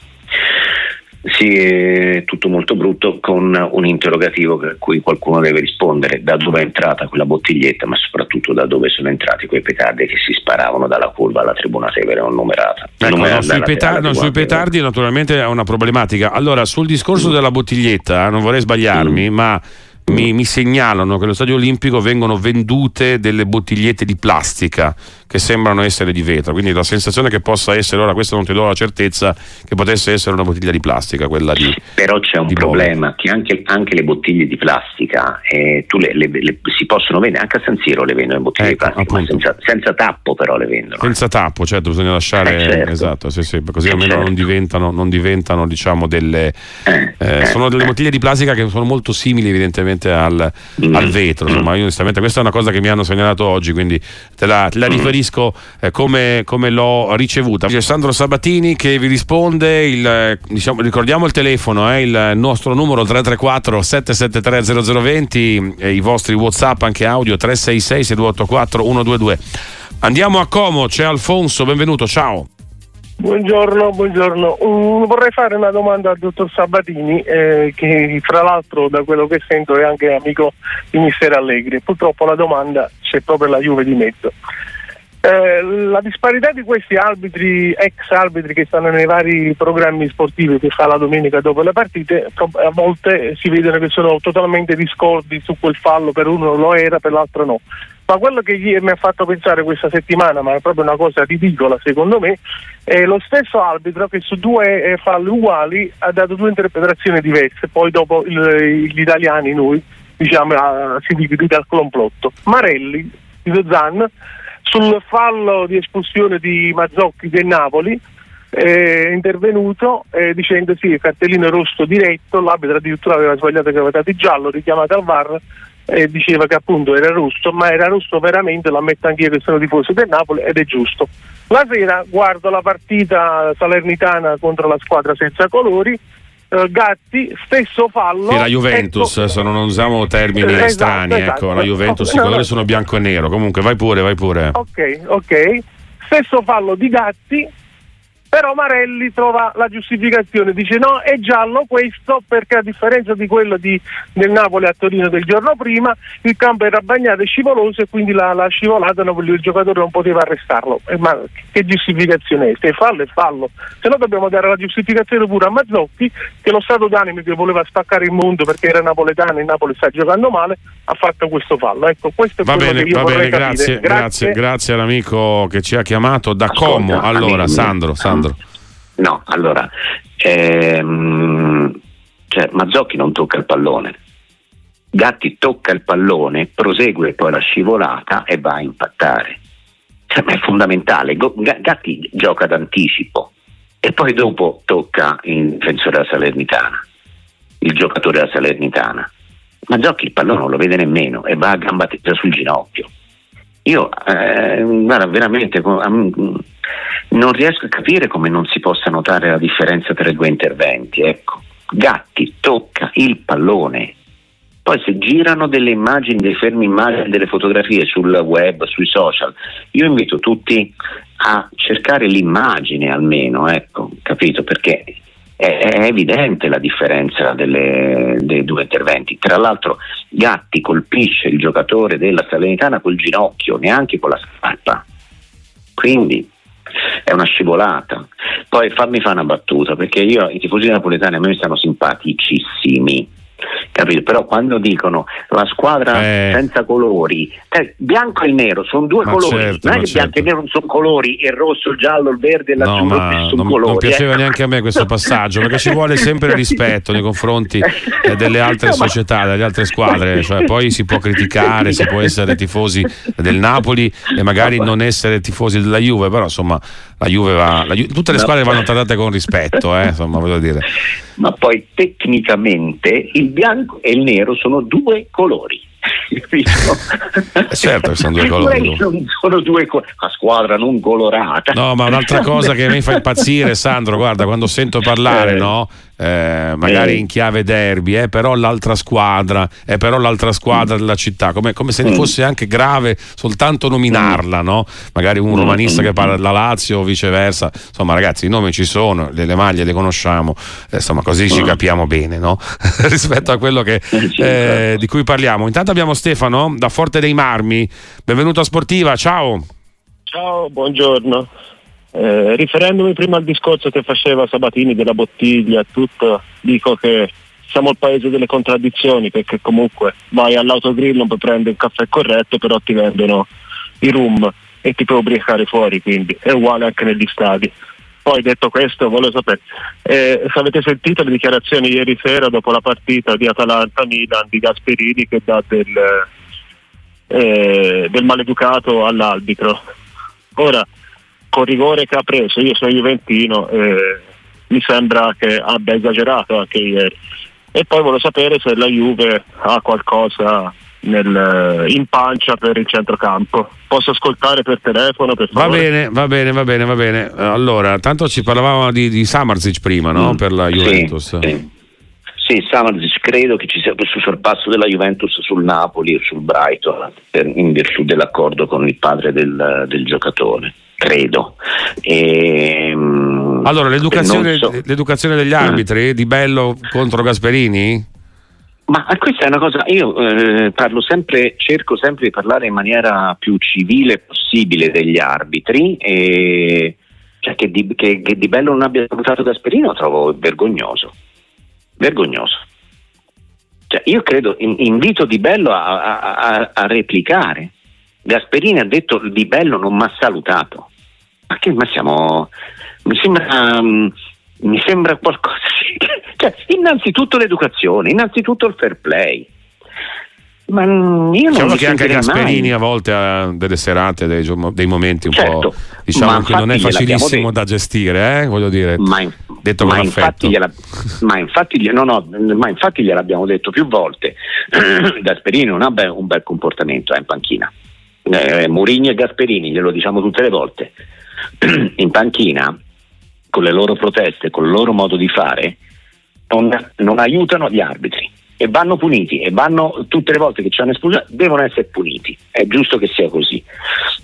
Sì, è tutto molto brutto con un interrogativo a cui qualcuno deve rispondere da dove è entrata quella bottiglietta, ma soprattutto da dove sono entrati quei petardi che si sparavano dalla curva alla tribuna Severa non numerata. Ecco, no, sui, petardi, no, sui, petardi, naturalmente è una problematica. Allora, sul discorso mm. della bottiglietta, non vorrei sbagliarmi, mm. ma mi, mi, segnalano che allo Stadio Olimpico vengono vendute delle bottigliette di plastica che sembrano essere di vetro, quindi la sensazione che possa essere, ora questo non ti do la certezza, che potesse essere una bottiglia di plastica, quella di... Però c'è un problema, che anche, anche, le bottiglie di plastica eh, le, le, le, si possono vendere, anche a San Siro le vendono in bottiglie ecco, di plastica, senza, senza, tappo però le vendono. Senza tappo, certo, bisogna lasciare... Eh, certo. Esatto, sì, sì, così eh, almeno certo. non diventano, non diventano diciamo delle... Eh, eh, sono delle bottiglie di plastica che sono molto simili evidentemente al, mm. al vetro, insomma io onestamente questa è una cosa che mi hanno segnalato oggi, quindi te la, te la mm. Riferisco eh, come, come, l'ho ricevuta. C'è Sandro Sabatini che vi risponde, il, diciamo, ricordiamo il telefono, eh, il nostro numero 334 773 0020, eh, i vostri Whatsapp anche audio 366 6284 122. Andiamo a Como, c'è Alfonso, benvenuto, ciao. Buongiorno, buongiorno. Um, vorrei fare una domanda al dottor Sabatini, eh, che fra l'altro da quello che sento è anche amico di Mister Allegri. Purtroppo la domanda c'è proprio la Juve di mezzo. Eh, la disparità di questi arbitri, ex arbitri che stanno nei vari programmi sportivi che fa la domenica dopo le partite, a volte si vedono che sono totalmente discordi su quel fallo, per uno lo era, per l'altro no. Ma quello che mi ha fatto pensare questa settimana, ma è proprio una cosa ridicola secondo me, è lo stesso arbitro che su due eh, falli uguali ha dato due interpretazioni diverse, poi dopo gli italiani, noi, diciamo, si divide dal complotto. Marelli, di Zan, sul fallo di espulsione di Mazzocchi del Napoli è intervenuto eh, dicendo sì, il cartellino rosso diretto, l'arbitro addirittura aveva sbagliato che aveva dato giallo, richiamato al VAR e diceva che appunto era rosso, ma era rosso veramente, lo ammetto anch'io che sono tifoso del Napoli ed è giusto. La sera guardo la partita salernitana contro la squadra senza colori Gatti, stesso fallo. Sì, la Juventus, ecco, non usiamo termini esatto, strani, ecco, esatto. ecco, la Juventus no, i colori no. sono bianco e nero, comunque vai pure, vai pure. Ok, ok. Stesso fallo di Gatti, però Marelli trova la giustificazione, dice no, è giallo questo perché a differenza di quello di, del Napoli a Torino del giorno prima, il campo era bagnato e scivoloso e quindi la, la scivolata non, il giocatore non poteva arrestarlo. Eh, ma che giustificazione è? Se fallo è fallo, se no dobbiamo dare la giustificazione pure a Mazzocchi che lo stato d'animo che voleva spaccare il mondo perché era napoletano e Napoli sta giocando male, ha fatto questo fallo. Ecco, questo è va quello bene, che io va bene, grazie, grazie, grazie, grazie, all'amico che ci ha chiamato da Ascolta, Como. Allora, Sandro, Sandro. Alessandro? No, allora, ehm, cioè, Mazzocchi non tocca il pallone. Gatti tocca il pallone, prosegue poi la scivolata e va a impattare. Cioè, ma è fondamentale. Gatti gioca d'anticipo e poi dopo tocca il difensore della Salernitana, il giocatore della Salernitana. Mazzocchi il pallone non lo vede nemmeno e va a gamba tesa sul ginocchio. Io, eh, guarda, veramente non riesco a capire come non si possa notare la differenza tra i due interventi. Ecco. Gatti tocca il pallone, poi se girano delle immagini, dei fermi immagini, delle fotografie sul web, sui social, io invito tutti a cercare l'immagine almeno, ecco, capito? Perché è, evidente la differenza delle, dei due interventi. Tra l'altro Gatti colpisce il giocatore della Salernitana col ginocchio, neanche con la scarpa. Quindi è una scivolata. Poi fammi fare una battuta, perché io i tifosi napoletani a me stanno simpaticissimi capito? Però quando dicono la squadra Eh. senza colori, eh, bianco e nero sono due Ma colori, certo, non è che bianco certo. e nero non sono colori, il rosso, il giallo, il verde e No, l'azzurro sono non, colori. non piaceva eh. neanche a me questo *laughs* passaggio perché ci vuole sempre rispetto nei confronti eh, delle altre No, società, delle altre squadre. Cioè, poi si può criticare, si può essere tifosi del Napoli e magari non essere tifosi della Juve, però insomma la Juve va. la Ju- tutte le No. squadre vanno trattate con rispetto, eh, *laughs* insomma, voglio dire. Ma poi tecnicamente il bianco e il nero sono due colori. *laughs* capito? certo che sono due *laughs* colori. Sono due co- la squadra non colorata. No, ma un'altra cosa che mi fa impazzire, Sandro, guarda, quando sento parlare, Eh. no? Eh, magari Eh. in chiave derby, eh, però l'altra squadra, è però l'altra squadra della città, come, come se Mm. fosse anche grave soltanto nominarla, no? Magari un Mm, romanista mm, che parla della Lazio o viceversa. Insomma, ragazzi, i nomi ci sono, le, le maglie le conosciamo, eh, insomma, così ci Mm. capiamo bene, no? *laughs* Rispetto a quello che, eh, certo. di cui parliamo. Intanto abbiamo Stefano da Forte dei Marmi. Benvenuto a Sportiva, ciao. Ciao, buongiorno. Eh, riferendomi prima al discorso che faceva Sabatini della bottiglia tutto, dico che siamo il paese delle contraddizioni perché comunque vai all'autogrill, non puoi prendere un caffè corretto, però ti vendono i rum e ti puoi ubriacare fuori, quindi è uguale anche negli stadi. Poi detto questo, volevo sapere eh, se avete sentito le dichiarazioni ieri sera dopo la partita di Atalanta-Milan di Gasperini che dà del, eh, del maleducato all'arbitro. Ora, col rigore che ha preso, io sono Juventino, eh, mi sembra che abbia esagerato anche ieri. E poi volevo sapere se la Juve ha qualcosa nel- in pancia per il centrocampo. Posso ascoltare per telefono? Per Va bene, va bene, va bene, va bene. Allora, tanto ci parlavamo di, di Samarzic prima, no? Mm. Per la Sì, Juventus. Sì, Sì, Samardzic credo che ci sia questo sorpasso della Juventus sul Napoli e sul Brighton per- in virtù dell'accordo con il padre del, del giocatore. Credo. Ehm, Allora, l'educazione, so- l'educazione degli arbitri di Bello contro Gasperini? Ma questa è una cosa, io eh, parlo sempre, cerco sempre di parlare in maniera più civile possibile degli arbitri e cioè che, di, che- che Di Bello non abbia salutato Gasperini lo trovo vergognoso, vergognoso. Cioè, io credo, in- invito Di Bello a, a- a- a replicare. Gasperini ha detto Di Bello non mi ha salutato. Ma che ma siamo. Mi sembra. mm, mi sembra qualcosa. *laughs* Cioè, innanzitutto l'educazione, innanzitutto il fair play. Ma mm, io non Diciamo che anche Gasperini mai. a volte ha delle serate, dei, dei momenti un Certo, po' diciamo cui non è facilissimo da gestire, eh? voglio dire, Ma, in- detto ma con infatti gliela- ma infatti no, no, ma infatti gliel'abbiamo detto più volte. *clears throat* Gasperini non ha un bel comportamento eh, in panchina. Eh, Mourinho e Gasperini, glielo diciamo tutte le volte. *clears throat* in panchina, con le loro proteste, con il loro modo di fare, non, non aiutano gli arbitri. E vanno puniti e vanno tutte le volte che c'è un'espulsione devono essere puniti. È giusto che sia così.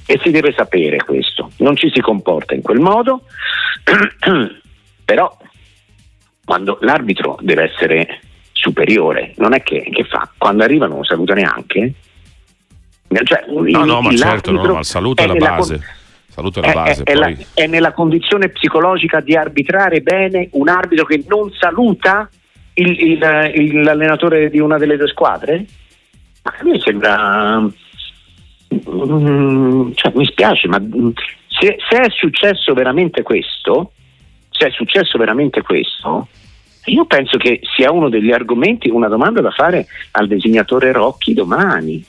E si deve sapere questo. Non ci si comporta in quel modo. *clears throat* Però quando l'arbitro deve essere superiore non è che, che fa? Quando arriva non lo saluta neanche cioè, No, il- no, ma certo, no, ma il saluto è la base. con- Saluto è la base, è, è la- è nella condizione psicologica di arbitrare bene un arbitro che non saluta il- il- il- l'allenatore di una delle due squadre? Ma a me sembra. mm, cioè, mi spiace, ma mm, se, se è successo veramente questo, se è successo veramente questo, io penso che sia uno degli argomenti, una domanda da fare al designatore Rocchi domani.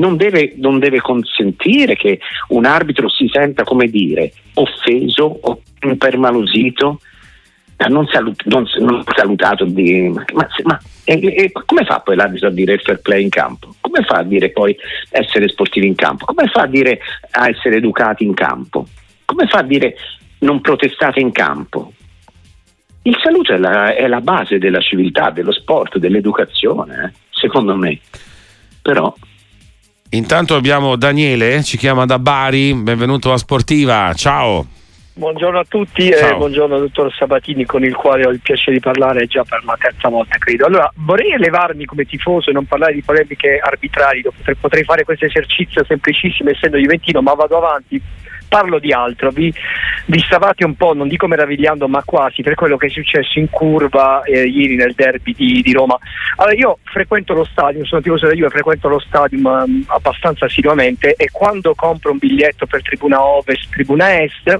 Non deve, non deve consentire che un arbitro si senta, come dire, offeso o impermalosito, eh, non, salut- non- non salutato. Di, ma- ma- e- e come fa poi l'arbitro a dire il fair play in campo? Come fa a dire poi essere sportivi in campo? Come fa a dire a essere educati in campo? Come fa a dire non protestate in campo? Il saluto è la, è la base della civiltà, dello sport, dell'educazione, eh, secondo me. Però Intanto abbiamo Daniele, ci chiama da Bari, benvenuto a Sportiva, ciao. Buongiorno a tutti Ciao. e buongiorno dottor Sabatini con il quale ho il piacere di parlare già per la terza volta credo. Allora vorrei elevarmi come tifoso e non parlare di polemiche arbitrali, potrei, potrei fare questo esercizio semplicissimo essendo Juventino ma vado avanti parlo di altro, vi, vi stavate un po', non dico meravigliando, ma quasi per quello che è successo in curva eh, ieri nel derby di, di, Roma. Allora io frequento lo stadio, sono tifoso da Juve, frequento lo stadio um, abbastanza assiduamente e quando compro un biglietto per tribuna ovest, tribuna est,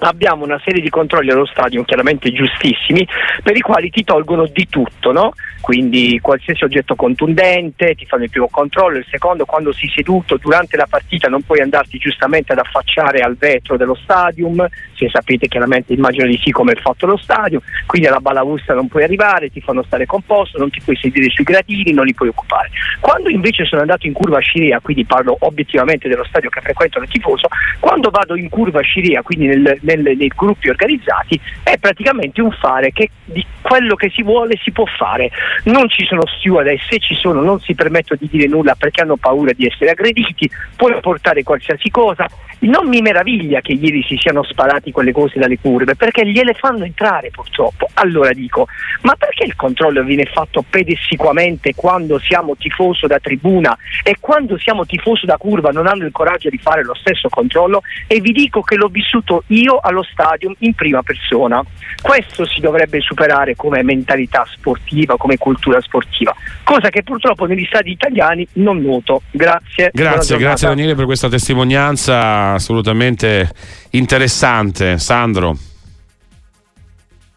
abbiamo una serie di controlli allo stadio chiaramente giustissimi per i quali ti tolgono di tutto, no? quindi qualsiasi oggetto contundente, ti fanno il primo controllo, il secondo quando sei seduto durante la partita non puoi andarti giustamente ad affacciare al vetro dello stadium, se sapete chiaramente immagino di sì come è fatto lo stadio, quindi alla balaustra non puoi arrivare, ti fanno stare composto, non ti puoi sedere sui gradini, non li puoi occupare. Quando invece sono andato in curva Scirea, quindi parlo obiettivamente dello stadio che frequento nel tifoso, quando vado in curva Scirea, quindi nel, nel, nei gruppi organizzati, è praticamente un fare che di quello che si vuole si può fare non ci sono stewardess, se ci sono non si permettono di dire nulla perché hanno paura di essere aggrediti, puoi portare qualsiasi cosa. Non mi meraviglia che ieri si siano sparati quelle cose dalle curve, perché gliele fanno entrare purtroppo. Allora dico, ma perché il controllo viene fatto pedissequamente quando siamo tifoso da tribuna e quando siamo tifoso da curva non hanno il coraggio di fare lo stesso controllo? E vi dico che l'ho vissuto io allo stadio in prima persona. Questo si dovrebbe superare come mentalità sportiva, come cultura sportiva, cosa che purtroppo negli stadi italiani non noto. Grazie. Grazie, grazie Daniele per questa testimonianza assolutamente interessante. Sandro.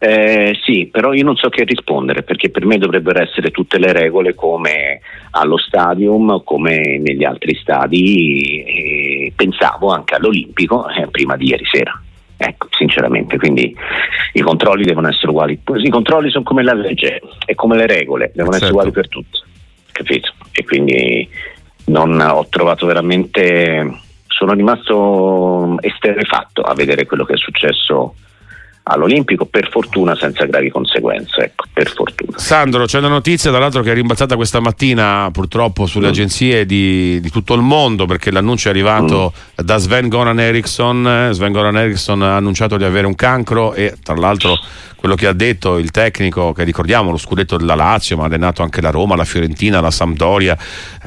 Eh, sì, però io non so che rispondere perché per me dovrebbero essere tutte le regole come allo stadium, come negli altri stadi. pensavo anche all'Olimpico eh, prima di ieri sera. Ecco, sinceramente, quindi i controlli devono essere uguali. I controlli sono come la legge e come le regole, devono certo. essere uguali per tutti, capito? E quindi non ho trovato veramente, sono rimasto esterefatto a vedere quello che è successo all'Olimpico, per fortuna senza gravi conseguenze. Ecco, per fortuna. Sandro, c'è una notizia dall'altro che è rimbalzata questa mattina purtroppo sulle mm. agenzie di, di, tutto il mondo perché l'annuncio è arrivato mm. da Sven Goran Eriksson. Sven Goran Eriksson ha annunciato di avere un cancro e tra l'altro quello che ha detto il tecnico, che ricordiamo lo scudetto della Lazio, ma ha allenato anche la Roma, la Fiorentina, la Sampdoria,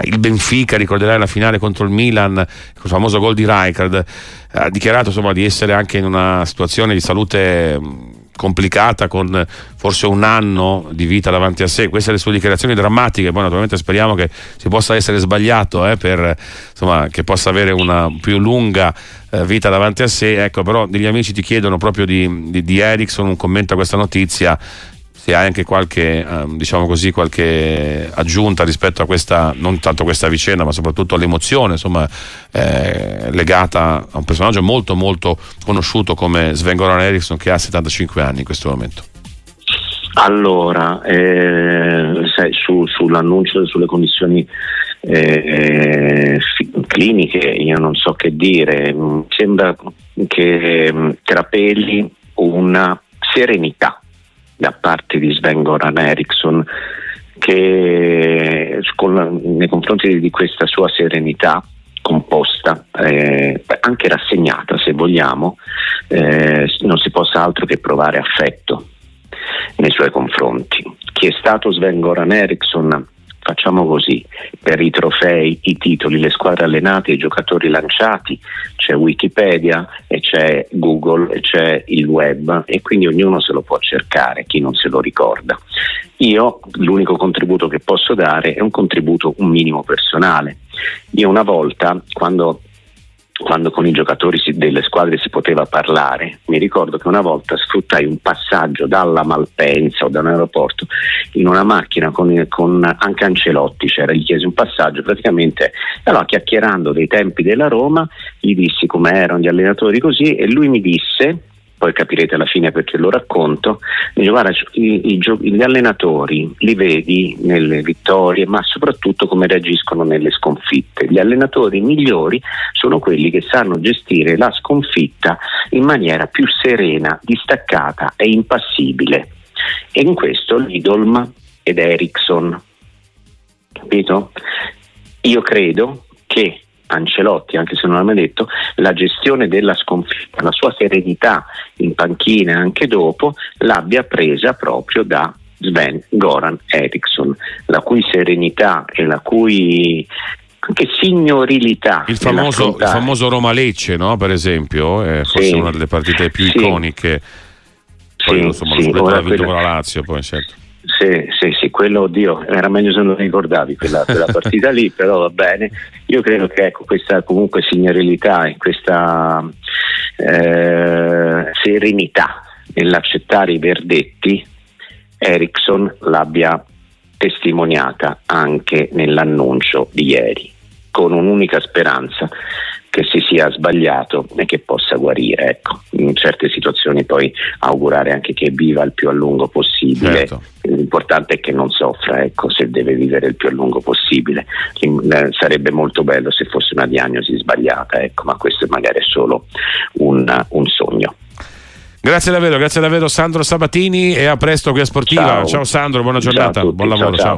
il Benfica, ricorderai la finale contro il Milan, il famoso gol di Rijkaard, ha dichiarato insomma, di essere anche in una situazione di salute complicata con forse un anno di vita davanti a sé. Queste le sue dichiarazioni drammatiche. Poi naturalmente speriamo che si possa essere sbagliato eh, per insomma che possa avere una più lunga eh, vita davanti a sé. Ecco però degli amici ti chiedono proprio di, di, di Ericsson un commento a questa notizia se hai anche qualche, ehm, diciamo così, qualche aggiunta rispetto a questa, non tanto questa vicenda, ma soprattutto all'emozione insomma, eh, legata a un personaggio molto molto conosciuto come Sven Goran Eriksson che ha 75 anni in questo momento. Allora, eh, su, sull'annuncio sulle condizioni eh, cliniche io non so che dire, mi sembra che mm, trapeli una serenità da parte di Sven Goran Eriksson che nei confronti di questa sua serenità composta, eh, anche rassegnata se vogliamo, eh, non si possa altro che provare affetto nei suoi confronti. Chi è stato Sven Goran Eriksson Facciamo così, per i trofei, i titoli, le squadre allenate, i giocatori lanciati, c'è Wikipedia e c'è Google e c'è il web e quindi ognuno se lo può cercare, chi non se lo ricorda. Io l'unico contributo che posso dare è un contributo un minimo personale. Io una volta, quando quando con i giocatori delle squadre si poteva parlare, mi ricordo che una volta sfruttai un passaggio dalla Malpensa o da un aeroporto in una macchina con, con anche Ancelotti, c'era, gli chiesi un passaggio, praticamente allora, chiacchierando dei tempi della Roma, gli dissi come erano gli allenatori così e lui mi disse poi capirete alla fine perché lo racconto, dice guarda i, i, gli allenatori li vedi nelle vittorie ma soprattutto come reagiscono nelle sconfitte, gli allenatori migliori sono quelli che sanno gestire la sconfitta in maniera più serena, distaccata e impassibile. E in questo Lidolm ed Ericsson, capito? Io credo che Ancelotti, anche se non l'ha mai detto, la gestione della sconfitta, la sua serenità in panchina anche dopo, l'abbia presa proprio da Sven Goran Eriksson, la cui serenità e la cui anche signorilità. Il famoso, il famoso Roma Lecce, no? per esempio, è forse Sì. una delle partite più Sì. iconiche. Poi Sì, insomma, sì, lo vinto con la Lazio, poi certo. Sì, sì, sì, quello, oddio, era meglio se non ricordavi quella, quella *laughs* partita lì, però va bene. Io credo che ecco, questa comunque signorilità e questa eh, serenità nell'accettare i verdetti, Ericsson l'abbia testimoniata anche nell'annuncio di ieri, con un'unica speranza che si sia sbagliato e che possa guarire. Ecco. In certe situazioni poi augurare anche che viva il più a lungo possibile. Certo. L'importante è che non soffra, ecco, se deve vivere il più a lungo possibile. Eh, Sarebbe molto bello se fosse una diagnosi sbagliata, ecco, ma questo magari è solo un, un sogno. Grazie davvero, grazie davvero Sandro Sabatini e a presto qui a Sportiva. Ciao. Ciao, Sandro, buona Ciao giornata, tutti, buon ciao, lavoro. ciao. ciao.